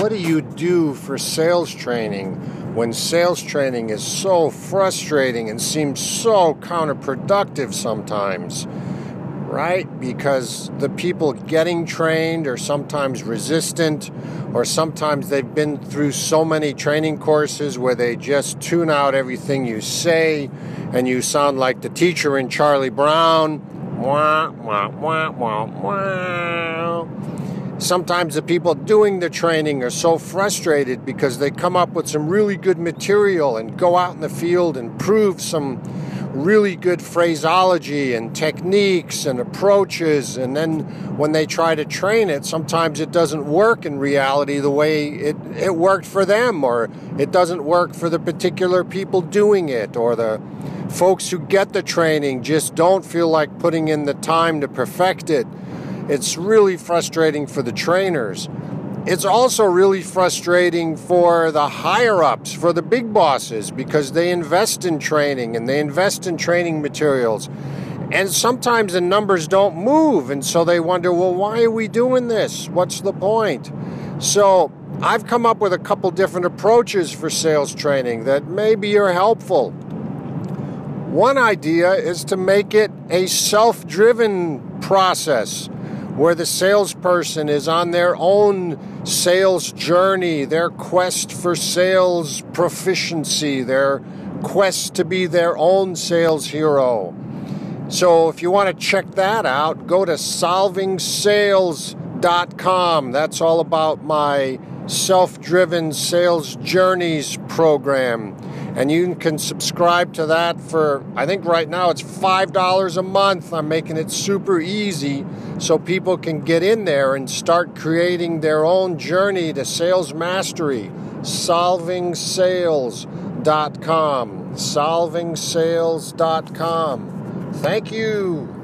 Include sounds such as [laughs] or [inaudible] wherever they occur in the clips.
what do you do for sales training when sales training is so frustrating and seems so counterproductive sometimes? Right? Because the people getting trained are sometimes resistant, or sometimes they've been through so many training courses where they just tune out everything you say and you sound like the teacher in Charlie Brown. Wah, wah, wah, wah, wah. Sometimes the people doing the training are so frustrated because they come up with some really good material and go out in the field and prove some really good phraseology and techniques and approaches. And then when they try to train it, sometimes it doesn't work in reality the way it, it worked for them, or it doesn't work for the particular people doing it, or the folks who get the training just don't feel like putting in the time to perfect it. It's really frustrating for the trainers. It's also really frustrating for the higher ups, for the big bosses, because they invest in training and they invest in training materials. And sometimes the numbers don't move, and so they wonder, well, why are we doing this? What's the point? So I've come up with a couple different approaches for sales training that maybe are helpful. One idea is to make it a self driven process where the salesperson is on their own sales journey, their quest for sales proficiency, their quest to be their own sales hero. So if you want to check that out, go to solvingsales.com. That's all about my self driven sales journeys program. And you can subscribe to that for, I think right now it's $5 a month. I'm making it super easy so people can get in there and start creating their own journey to sales mastery. SolvingSales.com. SolvingSales.com. Thank you.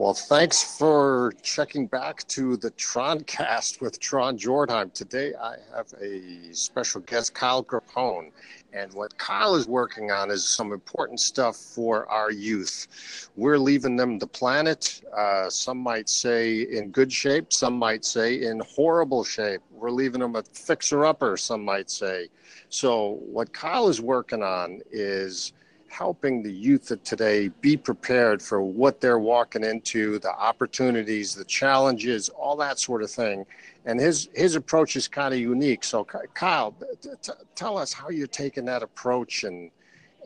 Well, thanks for checking back to the Troncast with Tron Jordheim. Today I have a special guest, Kyle Grappone. And what Kyle is working on is some important stuff for our youth. We're leaving them the planet. Uh, some might say in good shape, some might say in horrible shape. We're leaving them a fixer upper, some might say. So, what Kyle is working on is helping the youth of today be prepared for what they're walking into, the opportunities, the challenges, all that sort of thing. And his his approach is kind of unique. So, Kyle, t- tell us how you're taking that approach and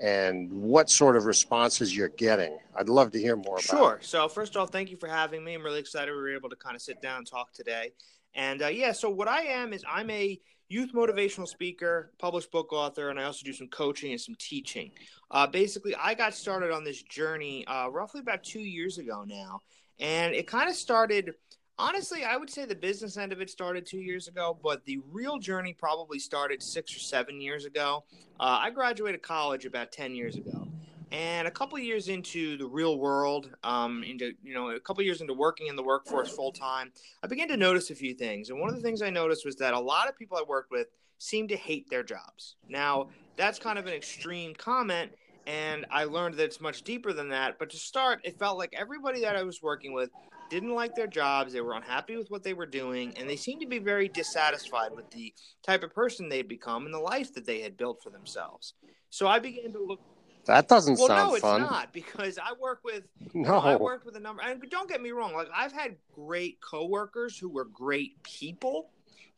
and what sort of responses you're getting. I'd love to hear more about. Sure. It. So, first of all, thank you for having me. I'm really excited we were able to kind of sit down and talk today. And uh, yeah, so what I am is I'm a youth motivational speaker, published book author, and I also do some coaching and some teaching. Uh, basically, I got started on this journey uh, roughly about two years ago now, and it kind of started. Honestly, I would say the business end of it started two years ago, but the real journey probably started six or seven years ago. Uh, I graduated college about 10 years ago. And a couple years into the real world, um, into you know, a couple years into working in the workforce full time, I began to notice a few things. And one of the things I noticed was that a lot of people I worked with seemed to hate their jobs. Now, that's kind of an extreme comment, and I learned that it's much deeper than that. But to start, it felt like everybody that I was working with didn't like their jobs, they were unhappy with what they were doing, and they seemed to be very dissatisfied with the type of person they'd become and the life that they had built for themselves. So I began to look that doesn't well, sound no, fun. it's not because I work with [laughs] no. I worked with a number. And don't get me wrong, like I've had great coworkers who were great people.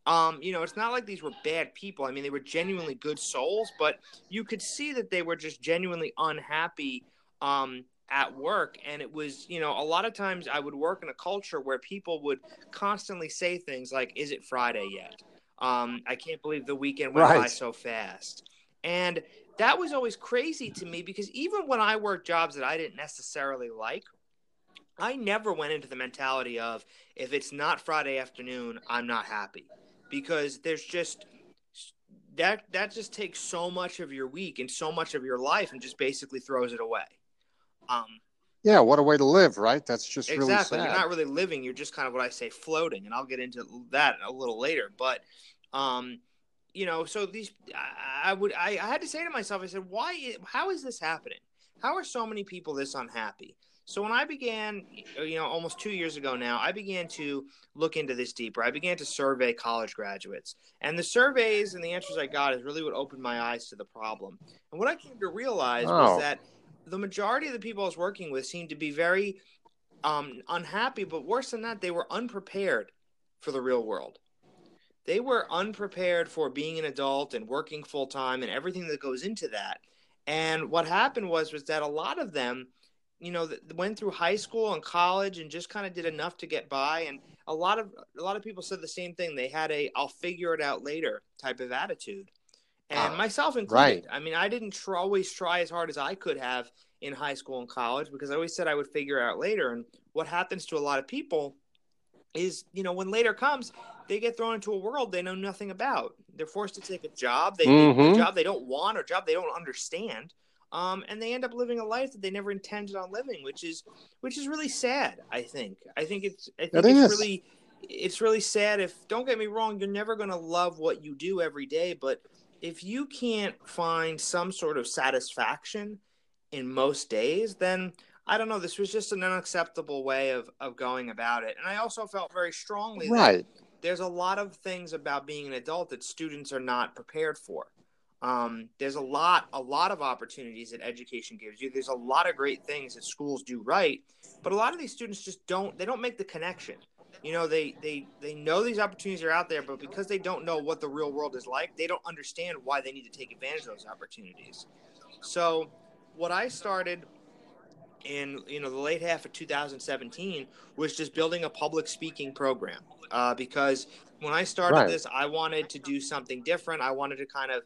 Um, you know, it's not like these were bad people. I mean, they were genuinely good souls, but you could see that they were just genuinely unhappy um, at work. And it was, you know, a lot of times I would work in a culture where people would constantly say things like, "Is it Friday yet?" Um, I can't believe the weekend went right. by so fast. And that was always crazy to me because even when I worked jobs that I didn't necessarily like, I never went into the mentality of if it's not Friday afternoon, I'm not happy because there's just that that just takes so much of your week and so much of your life and just basically throws it away. Um, yeah, what a way to live, right? That's just exactly. Really you're not really living. You're just kind of what I say, floating, and I'll get into that a little later. But um, you know, so these, I, I would, I, I, had to say to myself, I said, why, how is this happening? how are so many people this unhappy? So when I began, you know, almost two years ago now, I began to look into this deeper. I began to survey college graduates, and the surveys and the answers I got is really what opened my eyes to the problem. And what I came to realize oh. was that the majority of the people I was working with seemed to be very um, unhappy, but worse than that, they were unprepared for the real world. They were unprepared for being an adult and working full time and everything that goes into that. And what happened was was that a lot of them you know, went through high school and college and just kind of did enough to get by. And a lot of a lot of people said the same thing. They had a "I'll figure it out later" type of attitude, and uh, myself included. Right. I mean, I didn't tr- always try as hard as I could have in high school and college because I always said I would figure it out later. And what happens to a lot of people is, you know, when later comes, they get thrown into a world they know nothing about. They're forced to take a job, they mm-hmm. a job they don't want or a job they don't understand um, and they end up living a life that they never intended on living, which is which is really sad. I think. I think it's. I think it it's is. really. It's really sad. If don't get me wrong, you're never going to love what you do every day, but if you can't find some sort of satisfaction in most days, then I don't know. This was just an unacceptable way of of going about it, and I also felt very strongly right. that there's a lot of things about being an adult that students are not prepared for. Um, there's a lot, a lot of opportunities that education gives you. There's a lot of great things that schools do right, but a lot of these students just don't. They don't make the connection. You know, they they they know these opportunities are out there, but because they don't know what the real world is like, they don't understand why they need to take advantage of those opportunities. So, what I started in you know the late half of 2017 was just building a public speaking program uh, because when I started right. this, I wanted to do something different. I wanted to kind of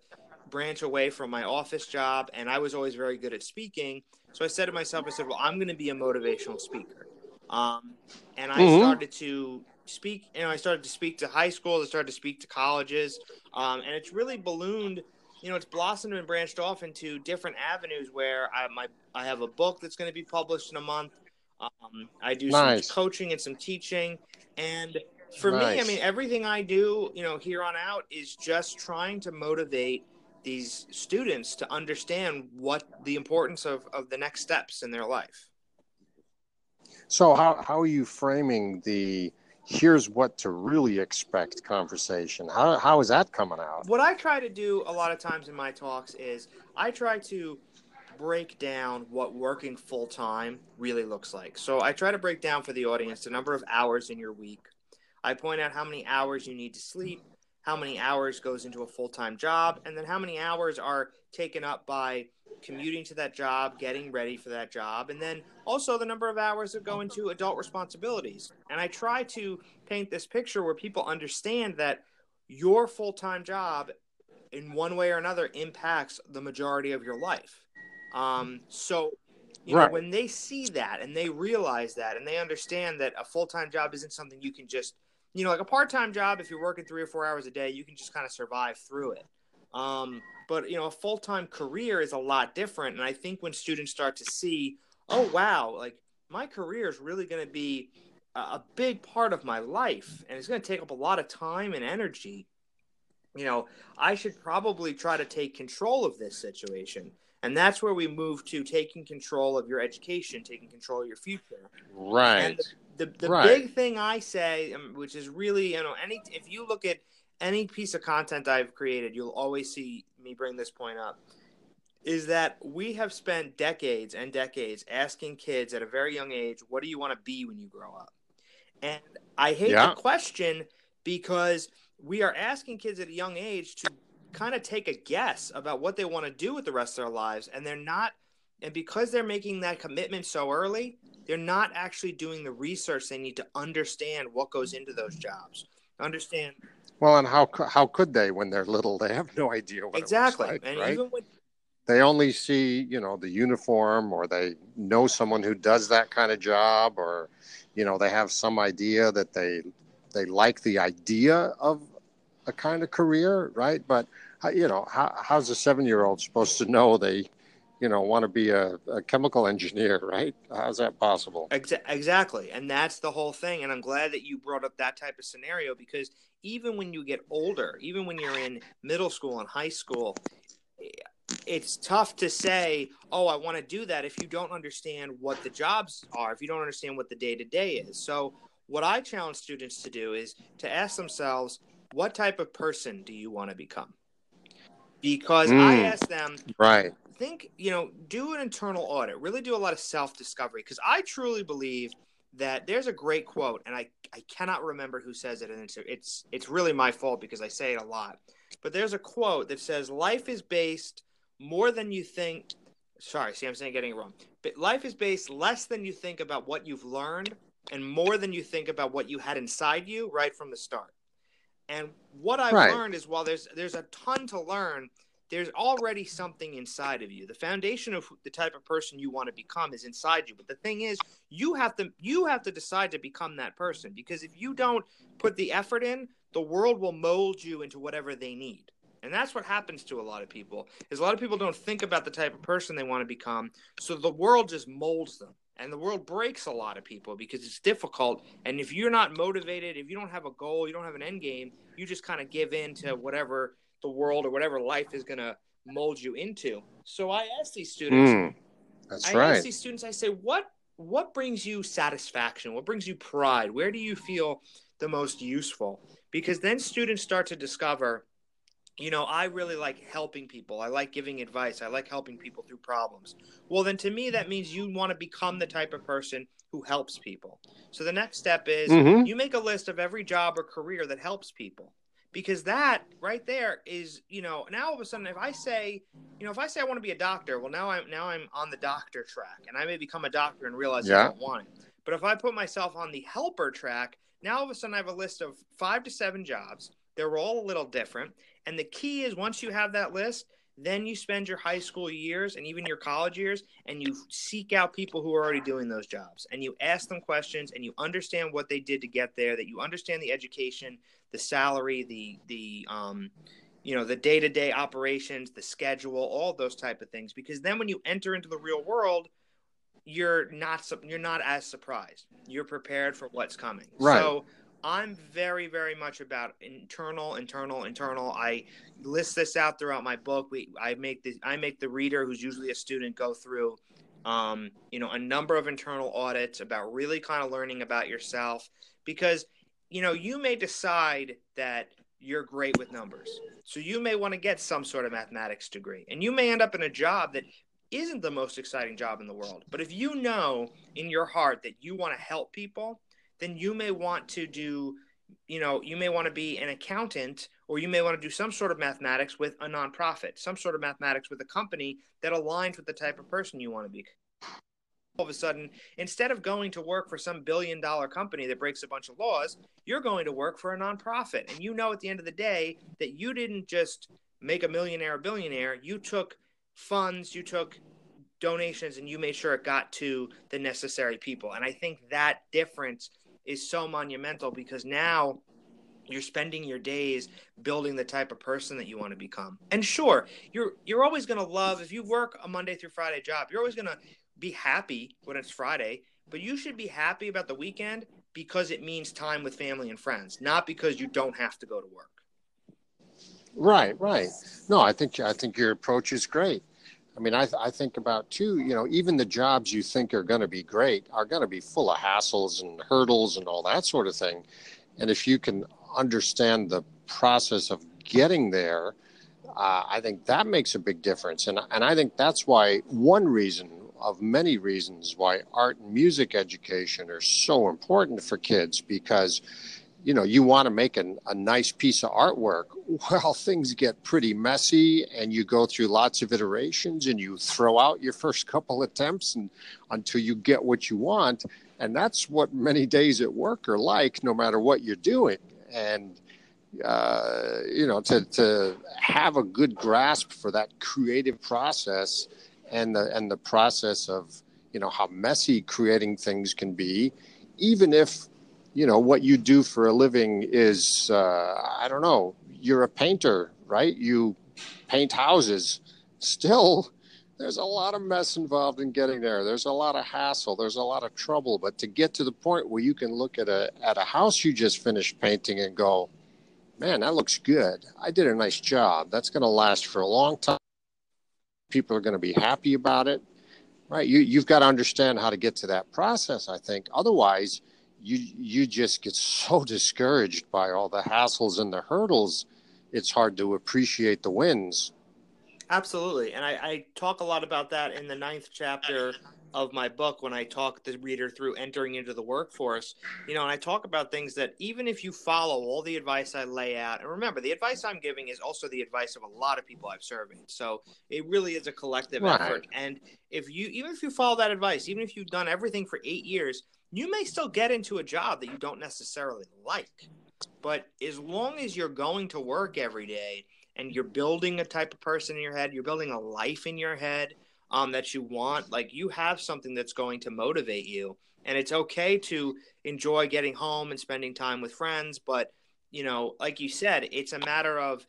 branch away from my office job, and I was always very good at speaking. So I said to myself, I said, well, I'm going to be a motivational speaker. Um, and I mm-hmm. started to speak, you know, I started to speak to high schools, I started to speak to colleges, um, and it's really ballooned. You know, it's blossomed and branched off into different avenues where I my I have a book that's going to be published in a month. Um, I do nice. some coaching and some teaching, and for nice. me, I mean, everything I do, you know, here on out is just trying to motivate these students to understand what the importance of, of the next steps in their life. So how, how are you framing the here's what to really expect conversation? How, how is that coming out? What I try to do a lot of times in my talks is I try to break down what working full time really looks like. So I try to break down for the audience the number of hours in your week. I point out how many hours you need to sleep, how many hours goes into a full-time job and then how many hours are taken up by commuting to that job getting ready for that job and then also the number of hours that go into adult responsibilities and i try to paint this picture where people understand that your full-time job in one way or another impacts the majority of your life um, so you right. know when they see that and they realize that and they understand that a full-time job isn't something you can just you know, like a part time job, if you're working three or four hours a day, you can just kind of survive through it. Um, but you know, a full time career is a lot different. And I think when students start to see, oh wow, like my career is really going to be a big part of my life, and it's going to take up a lot of time and energy. You know, I should probably try to take control of this situation. And that's where we move to taking control of your education, taking control of your future. Right. The, the right. big thing I say, um, which is really, you know, any if you look at any piece of content I've created, you'll always see me bring this point up. Is that we have spent decades and decades asking kids at a very young age, what do you want to be when you grow up? And I hate yeah. the question because we are asking kids at a young age to kind of take a guess about what they want to do with the rest of their lives. And they're not, and because they're making that commitment so early, they're not actually doing the research they need to understand what goes into those jobs. Understand. Well, and how how could they when they're little? [laughs] They have no idea what exactly. Like, and right? even when they only see you know the uniform, or they know someone who does that kind of job, or you know they have some idea that they they like the idea of a kind of career, right? But uh, you know, how, how's a seven year old supposed to know they you know want to be a, a, chemical engineer [laughs] right how's that possible exactly and that's the whole thing and i'm glad that you brought up that type of scenario because even when you get older even when you're in middle school and high school it's tough to say, oh, I want to do that if you don't understand what the jobs are, if you don't understand what the day to day is. So, what I challenge students to do is to ask themselves, what type of person do you want to become? Because mm, I ask them, right? Think, you know, do an internal audit, really do a lot of self discovery. Because I truly believe that there's a great quote, and I, I cannot remember who says it, and it's it's it's really my fault because I say it a lot. But there's a quote that says, "Life is based more than you think." Sorry, see, I'm saying getting it wrong. But life is based less than you think about what you've learned, and more than you think about what you had inside you right from the start. And what I've right. learned is while there's there's a ton to learn, there's already something inside of you. The foundation of the type of person you want to become is inside you. But the thing is, you have to you have to decide to become that person because if you don't put the effort in, the world will mold you into whatever they need. And that's what happens to a lot of people. Is a lot of people don't think about the type of person they want to become, so the world just molds them. And the world breaks a lot of people because it's difficult. And if you're not motivated, if you don't have a goal, you don't have an end game, you just kind of give in to whatever the world or whatever life is going to mold you into. So I ask these students, mm, that's I right. ask these students, I say, what what brings you satisfaction? What brings you pride? Where do you feel the most useful? Because then students start to discover, you know, I really like helping people. I like giving advice. I like helping people through problems. Well, then to me, that means you want to become the type of person who helps people. So the next step is mm-hmm. you make a list of every job or career that helps people because that right there is you know now all of a sudden if i say you know if i say i want to be a doctor well now i'm now i'm on the doctor track and i may become a doctor and realize yeah. i don't want it but if i put myself on the helper track now all of a sudden i have a list of five to seven jobs. They're all a little different. And the key is once you have that list then you spend your high school years and even your college years and you seek out people who are already doing those jobs and you ask them questions and you understand what they did to get there that you understand the education the salary the the um you know the day-to-day operations the schedule all those type of things because then when you enter into the real world you're not you're not as surprised you're prepared for what's coming right. so I'm very, very much about internal, internal, internal. I list this out throughout my book. We, I make the, I make the reader, who's usually a student, go through, um, you know, a number of internal audits about really kind of learning about yourself because, you know, you may decide that you're great with numbers, so you may want to get some sort of mathematics degree, and you may end up in a job that isn't the most exciting job in the world. But if you know in your heart that you want to help people then you may want to do you know you may want to be an accountant or you may want to do some sort of mathematics with a nonprofit some sort of mathematics with a company that aligns with the type of person you want to be all of a sudden instead of going to work for some billion dollar company that breaks a bunch of laws you're going to work for a nonprofit. And you know at the end of the day that you didn't just make a millionaire a billionaire. You took funds you took donations and you made sure it got to the necessary people. And i think that difference is so monumental because now you're spending your days building the type of person that you want to become. And sure, you're you're always going to love if you work a Monday through Friday job, you're always going to be happy when it's Friday, but you should be happy about the weekend because it means time with family and friends, not because you don't have to go to work. Right, right. No, I think I think your approach is great. I mean, I, th- I think about too, you know, even the jobs you think are going to be great are going to be full of hassles and hurdles and all that sort of thing. And if you can understand the process of getting there, uh, I think that makes a big difference. And, and I think that's why one reason of many reasons why art and music education are so important for kids because you know you want to make an, a nice piece of artwork. [laughs] Well things get pretty messy and you go through lots of iterations and you throw out your first couple [laughs] attempts and until you get what you want. And that's what many days at work are like no matter what you're doing. And uh, you know to, to have a good grasp for that creative process and the and the process of you know how messy creating things can be even if you know what you do for a living is uh, i don't know you're a painter right? You paint houses. Still there's a lot of mess involved in getting there. There's a lot of hassle. There's a lot of trouble. But to get to the point where you can look at a at a house you just finished painting and go man that looks good. I did a nice job. That's going to last for a long time people are going to be happy about it, right? You you've got to understand how to get to that process. I think otherwise, you you just get so [laughs] discouraged by all the hassles and the hurdles. It's hard to appreciate the wins. Absolutely, and I, I talk a lot about that in the ninth chapter of my book when I talk the reader through entering into the workforce, you know, and I talk about things that even if you follow all the advice I lay out, and remember, the advice I'm giving is also the advice of a lot of people I've surveyed. So it really is a collective right. effort. And if you, even if you follow that advice, even if you've done everything for eight years, you may still get into a job that you don't necessarily like. But as long as you're going to work every day and you're building a type of person in your head, you're building a life in your head, um, that you want. Like you have something that's going to motivate you, and it's okay to enjoy getting home and spending time with friends. But you know, like you said, it's a matter of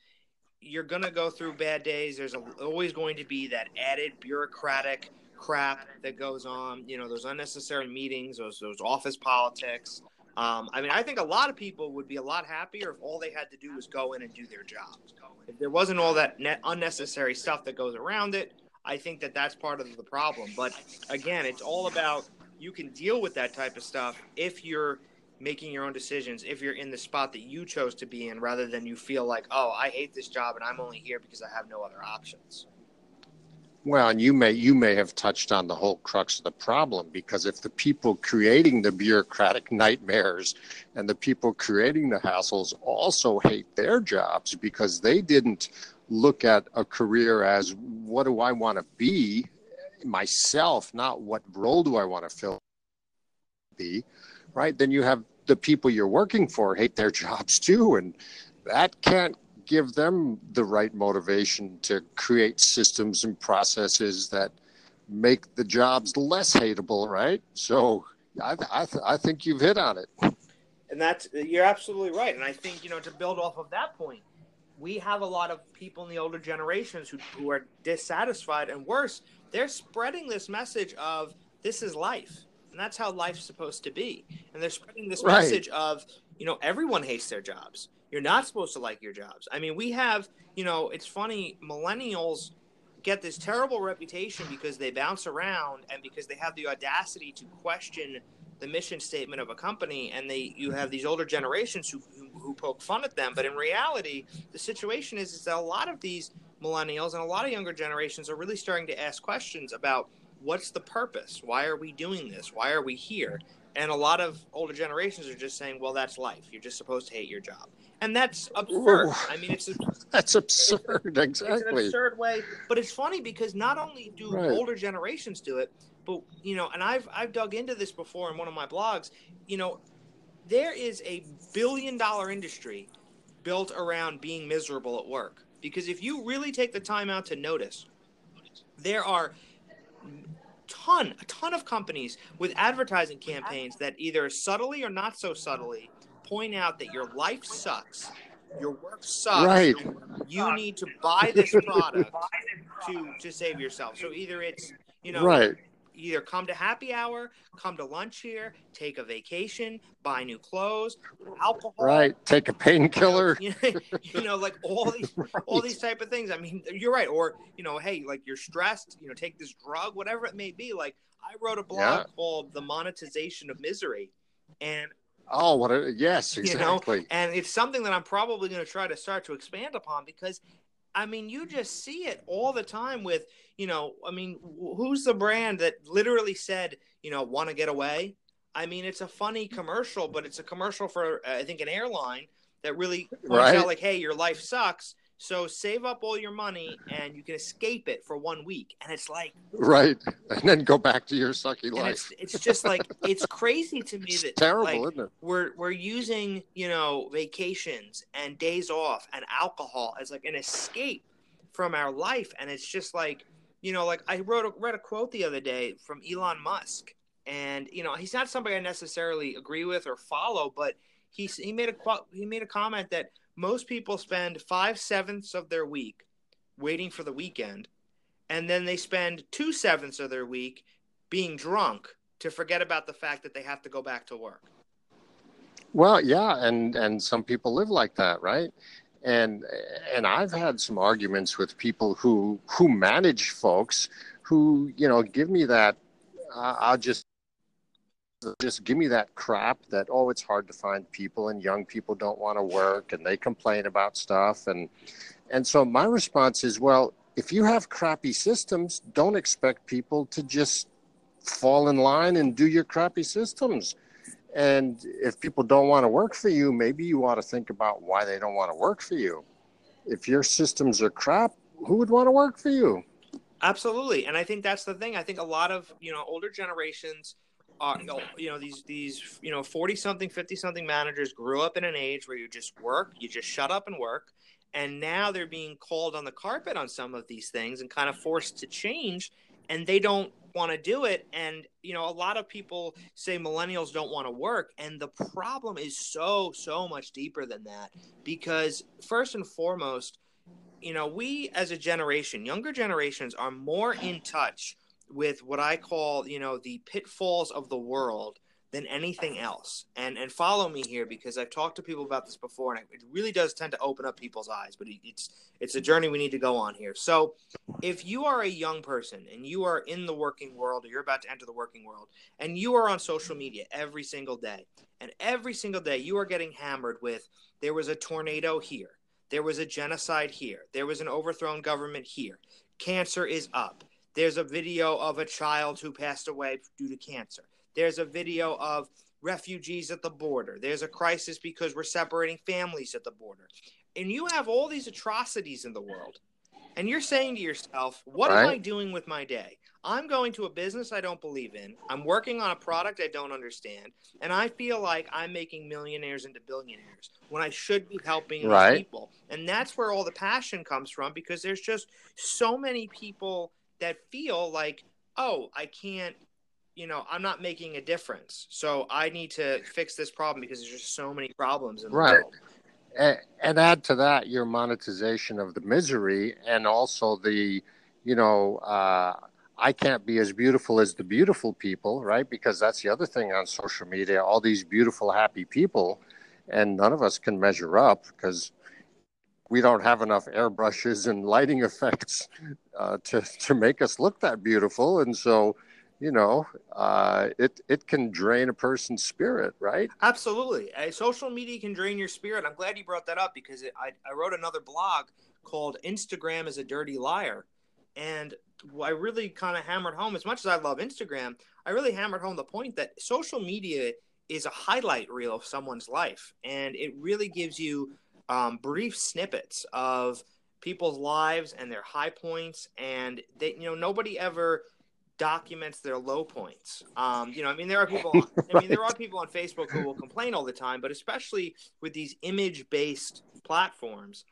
you're going to go through bad days. There's always going to be that added bureaucratic crap that goes on. You know, those unnecessary meetings, those those office politics. Um, I mean, I think a lot of people would be a lot happier if all they had to do was go in and do their jobs. If there wasn't all that unnecessary stuff that goes around it, I think that that's part of the problem. But again, it's all about you can deal with that type of stuff if you're making your own decisions, if you're in the spot that you chose to be in, rather than you feel like, oh, I hate this job and I'm only here because I have no other options. Well, and you may you may have touched on the whole crux of the problem because if the people creating the bureaucratic nightmares and the people creating the hassles also hate their jobs because they didn't look at a career as what do I want to be myself, not what role do I want to fill be, right? Then you have the people you're working for hate their [laughs] jobs too, and that can't give them the right motivation to create systems and processes that make the jobs less hateable, right? So I, I, I think you've hit on it. And that's you're absolutely right. And I think you know to build off of that point, we have a lot of people in the older generations who, who are dissatisfied and worse they're spreading this message of this is life and that's how life's supposed to be. And they're spreading this right. message of you know everyone hates their jobs. You're not supposed to like your jobs. I mean we have you know it's funny millennials get this terrible reputation because they bounce around and because they have the audacity to question the mission statement of a company and they you have these older generations who, who, who poke fun at them but in reality the situation is, is that a lot of these millennials and a lot of younger generations are really starting to ask questions about what's the purpose why are we doing this why are we here and a lot of older generations are just saying well that's life you're just supposed to hate your job and that's absurd. I mean, it's a, [laughs] that's absurd. It's, exactly, it's an absurd way. But it's funny because not only do right. older generations do it, but you know, and I've I've dug into this before in one of my blogs. You know, there is a billion dollar industry built around being miserable at work. Because if you really take the time out to notice, there are ton a ton of companies with advertising campaigns that either subtly or not so subtly point out that your life sucks your work sucks. Right. You need to buy this product to to save yourself. So either it's you know right either come to happy hour, come to lunch here, take a vacation, buy new clothes, alcohol. Right. Take a painkiller. [laughs] You, you, know, like all these right. all these type of things. I mean, you're right. Or, you know, hey, like you're stressed, you know, take this drug, whatever it may be. Like I wrote a blog yeah. called The Monetization of Misery. And Oh, what a yes, exactly. [laughs] You know? And it's something that I'm probably going to try to start to expand upon because I mean, you just see it all the time with, you know, I mean, who's the brand that literally said, you know, want to get away? I mean, it's a funny commercial, but it's a commercial for, I think, an airline that really points right. out, like, hey, your life sucks. So save up all your money and you can escape it for one week. And it's like Right. And then go back to your sucky life. It's, it's, just like it's crazy to me [laughs] it's that terrible, like, isn't it? We're we're using, you know, vacations and days off and alcohol as like an escape from our life. And it's just like, you know, like I wrote a, read a quote the other day from Elon Musk. And, you know, he's not somebody I necessarily agree with or follow, but he, he made a he made a comment that most people spend five sevenths of their week waiting for the weekend, and then they spend two sevenths of their week being drunk to forget about the fact that they have to go back to work. Well, yeah, and and some people live like that, right? and and I've had some arguments with people who who manage folks who you know give me that uh, I'll just just give me that crap that oh it's hard to find people and young people don't want to work and they complain about stuff. And and so my response is well if you have crappy systems don't expect people to just fall in line and do your crappy systems. And if people don't want to work for you maybe you ought to think about why they don't want to work for you. If your systems are crap who would want to work for you? Absolutely. And i think that's the thing. I think a lot of you know older generations uh, you know these these you know 40 something 50 something managers grew up in an age where you just work you just shut up and work and now they're being called on the carpet on some of these things and kind of forced to change and they don't want to do it and you know a lot of people say millennials don't want to work and the problem is so so much deeper than that because first and foremost you know we as a generation younger generations are more in touch with what I call, you know, the pitfalls of the world than anything else. And and follow me here because I've talked to people about this before, and it really does tend to open up people's eyes. But it's it's a journey we need to go on here. So, if you are a young person and you are in the working world, or you're about to enter the working world, and you are on social media every single day, and every single day you are getting hammered with there was a tornado here, there was a genocide here, there was an overthrown government here, cancer is up there's a video of a child who passed away due to cancer. There's a video of refugees at the border. There's a crisis because we're separating families at the border. And you have all these atrocities in the world. And you're saying to yourself, what right. am I doing with my day? I'm going to a business I don't believe in. I'm working on a product I don't understand. And I feel like I'm making millionaires into billionaires when I should be helping right. people. And that's where all the passion comes from because there's just so many people that feel like, oh, I can't, you know, I'm not making a difference. So I need to fix this problem because there's just so many problems in the right. world. And, and add to that your monetization of the misery and also the, you know, uh, I can't be as beautiful as the beautiful people, right? Because that's the other thing on social media all these beautiful, happy people, and none of us can measure up because we don't have enough airbrushes and lighting [laughs] effects uh, to to make us look that beautiful, and so you know uh, it it can drain a person's spirit, right? Absolutely, uh, social media can drain your spirit. I'm glad you brought that up because it, I I wrote another blog called "Instagram is a Dirty Liar," and I really kind of hammered home as much as I love Instagram. I really hammered home the point that social media is a highlight reel of someone's life, and it really gives you um, brief snippets of people's lives and their high points, and they, you know, nobody ever documents their low points. Um, you know, I mean, there are [laughs] people. I mean, there are people on Facebook who will complain all the time, but especially with these image-based platforms,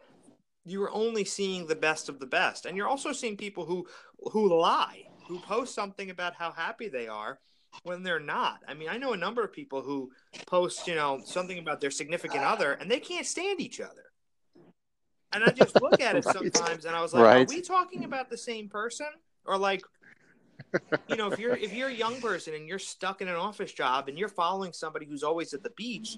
you are only seeing the best of the best, and you're also seeing people who who lie, who post something about how happy they are, when they're not. I mean, I know a number of people who post, you know, something about their significant other and they can't stand each other. And I just look at it [laughs] right. sometimes and I was like, right. are we talking about the same person? Or like you know, if you're if you're a young person and you're stuck in an office job and you're following somebody who's always at the beach,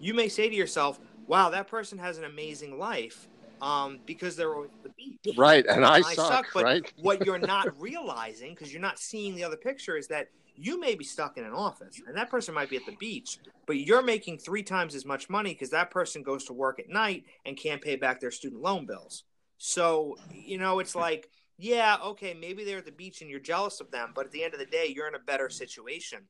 you may say to yourself, "Wow, that person has an amazing life." Um, because they're always at the beach. Right, and I, I suck, suck. But right? what you're [laughs] not realizing, because you're not seeing the other picture, is that you may be stuck in an office and that person might be at the beach, but you're making three times as much money because that person goes to work at night and can't pay back their student loan bills. So, you know, it's like, yeah, okay, maybe they're at the beach and you're jealous of them, but at the end of the day, you're in a better situation.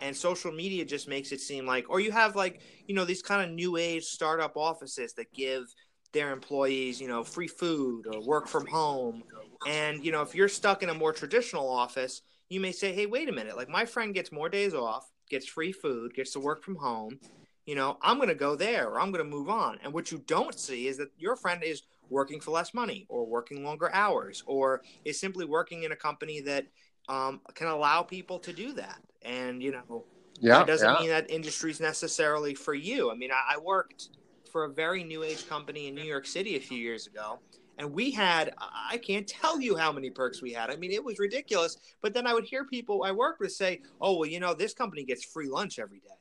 And social media just makes it seem like, or you have like, you know, these kind of new age startup offices that give their employees, you know, free food or work from home. And, you know, if you're stuck in a more traditional office, you may say, hey, wait a minute. Like my friend gets more days off, gets free food, gets to work from home. You know, I'm going to go there or I'm going to move on. And what you don't see is that your friend is working for less money or working longer hours or is simply working in a company that um, can allow people to do that. And, you know, yeah, that doesn't yeah. mean that industry is necessarily for you. I mean, I, I worked for a very new age company in New York City a few years ago and we had i can't tell you how many perks we had i mean it was ridiculous but then i would hear people i worked with say oh well you know this company gets free lunch every day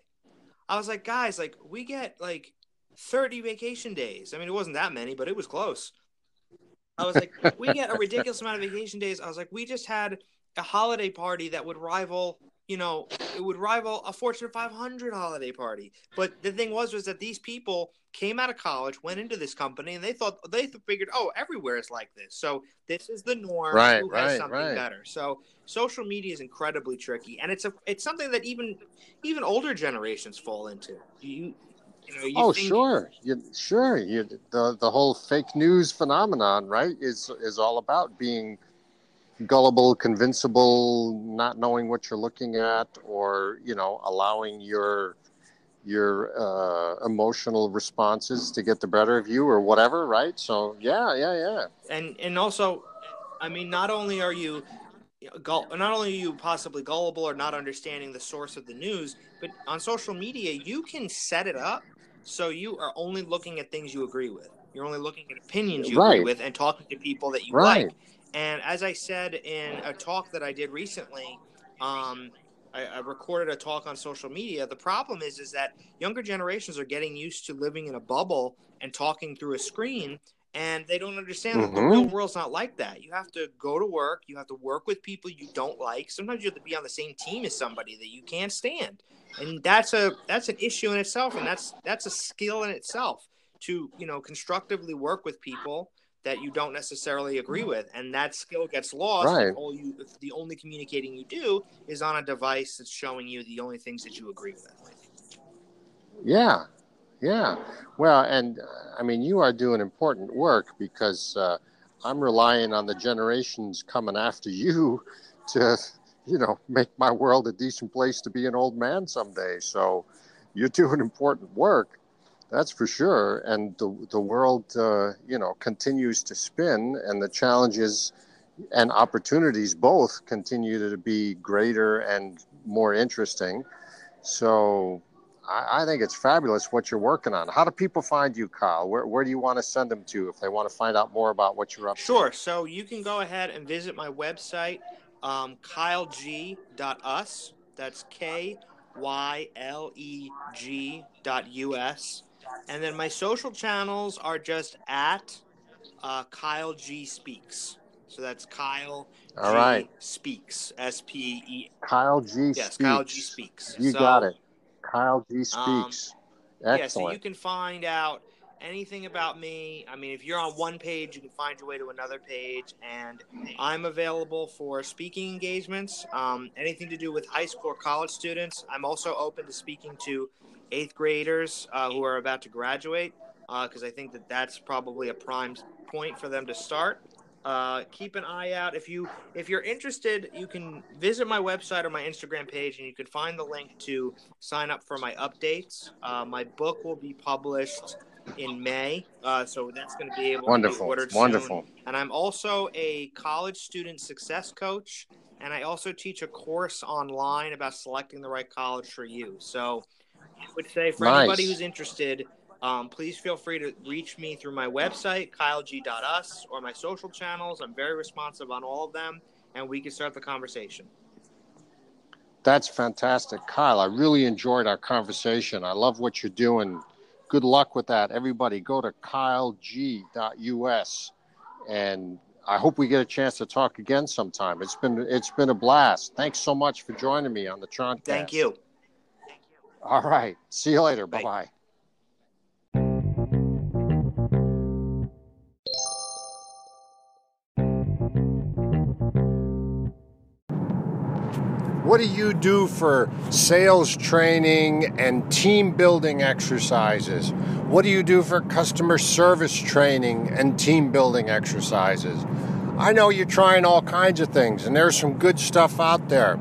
i was like guys like we get like 30 vacation days. I mean, it wasn't that many, but it was close. I was like, we get a ridiculous amount of vacation days. I was like, we just had a holiday party that would rival, you know, it would rival a Fortune 500 holiday party. But the thing was, was that these people came out of college, went into this company, and they thought they figured, oh, everywhere is like this. So this is the norm. Right, Who right, has something right. better? So social media is incredibly tricky, and it's a it's something that even even older generations fall into. You, you know, you oh, think- sure, you, sure. You, the the whole fake news phenomenon, right, is is all about being gullible, convincible, not knowing what you're looking at, or you know, allowing your your uh, emotional responses to get the better of you, or whatever, right? So, yeah, yeah, yeah. and and also, I mean, not only are you not only are you possibly gullible or not understanding the source of the news, but on social media you can set it up so you are only looking at things you agree with. You're only looking at opinions you agree with and talking to people that you Right. like. And as I said in a talk that I did recently, um, I, I recorded a talk on social media. The problem is, is that younger generations are getting used to living in a bubble and talking through a screen, and they don't understand that the Mhm. real world's not like that. You have to go to work. You have to work with people you don't like. Sometimes you have to be on the same team as somebody that you can't stand, and that's a that's an issue in itself, and that's that's a skill in itself to you know constructively work with people that you don't necessarily agree with, and that skill gets lost Right. all you if the only communicating you do is on a device that's showing you the only things that you agree with. Yeah, yeah. Well, and uh, I mean, you are doing important work because uh, I'm relying on the generations coming after you [laughs] to, you know, make my world a decent place to be an old man someday. So you're doing important work, that's for sure. And the the world, uh, you know, continues to spin, and the challenges and opportunities both continue to be greater and more interesting. So I, I think it's fabulous what you're working on. How do people find you, Kyle? Where, where do you want to send them to if they want to find out more about what you're up to? Sure. So you can go ahead and visit my website, um, kyleg.us. That's K Y L E G dot U-S. And then my social channels are just at uh, Kyle G Speaks. So that's Kyle All G right. Speaks. S P E. Kyle G Yes, Speaks. Kyle G Speaks. You So- got it. Kyle G Um, Speaks. Yeah, so you can find out anything about me. I mean, if you're on one page, you can find your way to another page. And I'm available for speaking engagements, um, anything to do with high school or college students. I'm also open to speaking to eighth graders uh, who are about to graduate because I think that that's probably a prime point for them to start. Uh, keep an eye out if you if you're interested you can visit my website or my instagram page and you can find the link to sign up for my updates uh, my book will be published in may uh, so that's going to be able to be Wonderful. soon. Wonderful. and i'm also a college student success coach and i also teach a course online about selecting the right college for you so i would say for Nice. anybody who's interested um, please feel free to reach me through my website, kyleg.us, or my social channels. I'm very responsive on all of them, and we can start the conversation. That's fantastic. Kyle, I really enjoyed our conversation. I love what you're doing. Good luck with that. Everybody, go to kyleg.us and I hope we get a chance to talk again sometime. It's been it's been a blast. Thanks so much for joining me on the Tron. Thank you. All right. See you later. Bye. Bye bye. What do you do for sales training and team building exercises? What do you do for customer service training and team building exercises? I know you're trying all kinds of things, and there's some good stuff out there.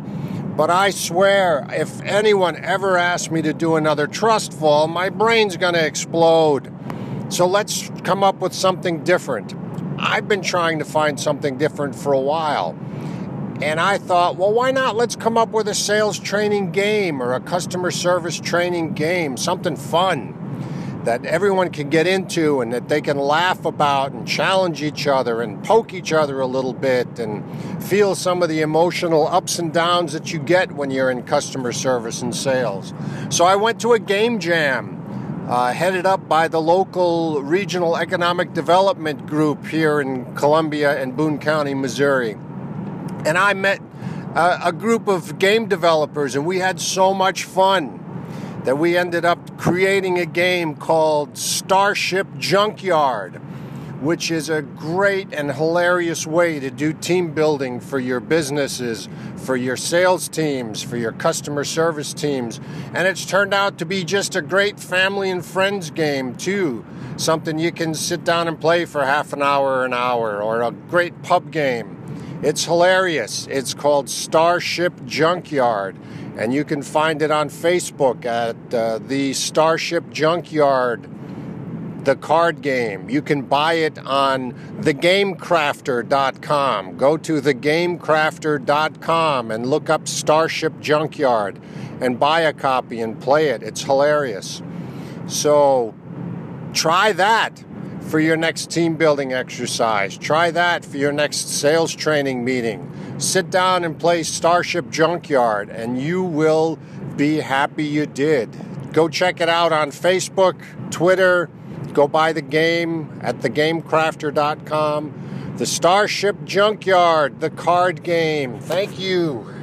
But I swear, if anyone ever asks me to do another trust fall, my brain's going to explode. So let's come up with something different. I've been trying to find something different for a while. And I thought, well, why not? Let's come up with a sales training game or a customer service training game, something fun that everyone can get into and that they can laugh about and challenge each other and poke each other a little bit and feel some of the emotional ups and downs that you get when you're in customer service and sales. So I went to a game jam uh, headed up by the local regional economic development group here in Columbia and Boone County, Missouri. And I met uh, a group of game developers, and we had so much fun that we ended up creating a game called Starship Junkyard which is a great and hilarious way to do team building for your businesses, for your sales teams, for your customer service teams. And it's turned out to be just a great family and friends game, too. Something you can sit down and play for half an hour, an hour, or a great pub game. It's hilarious. It's called Starship Junkyard, and you can find it on Facebook at uh, the Starship Junkyard the card game. You can buy it on thegamecrafter.com. Go to thegamecrafter.com and look up Starship Junkyard and buy a copy and play it. It's hilarious. So try that for your next team building exercise. Try that for your next sales training meeting. Sit down and play Starship Junkyard, and you will be happy you did. Go check it out on Facebook, Twitter, Go buy the game at thegamecrafter.com. The Starship Junkyard, the card game. Thank you.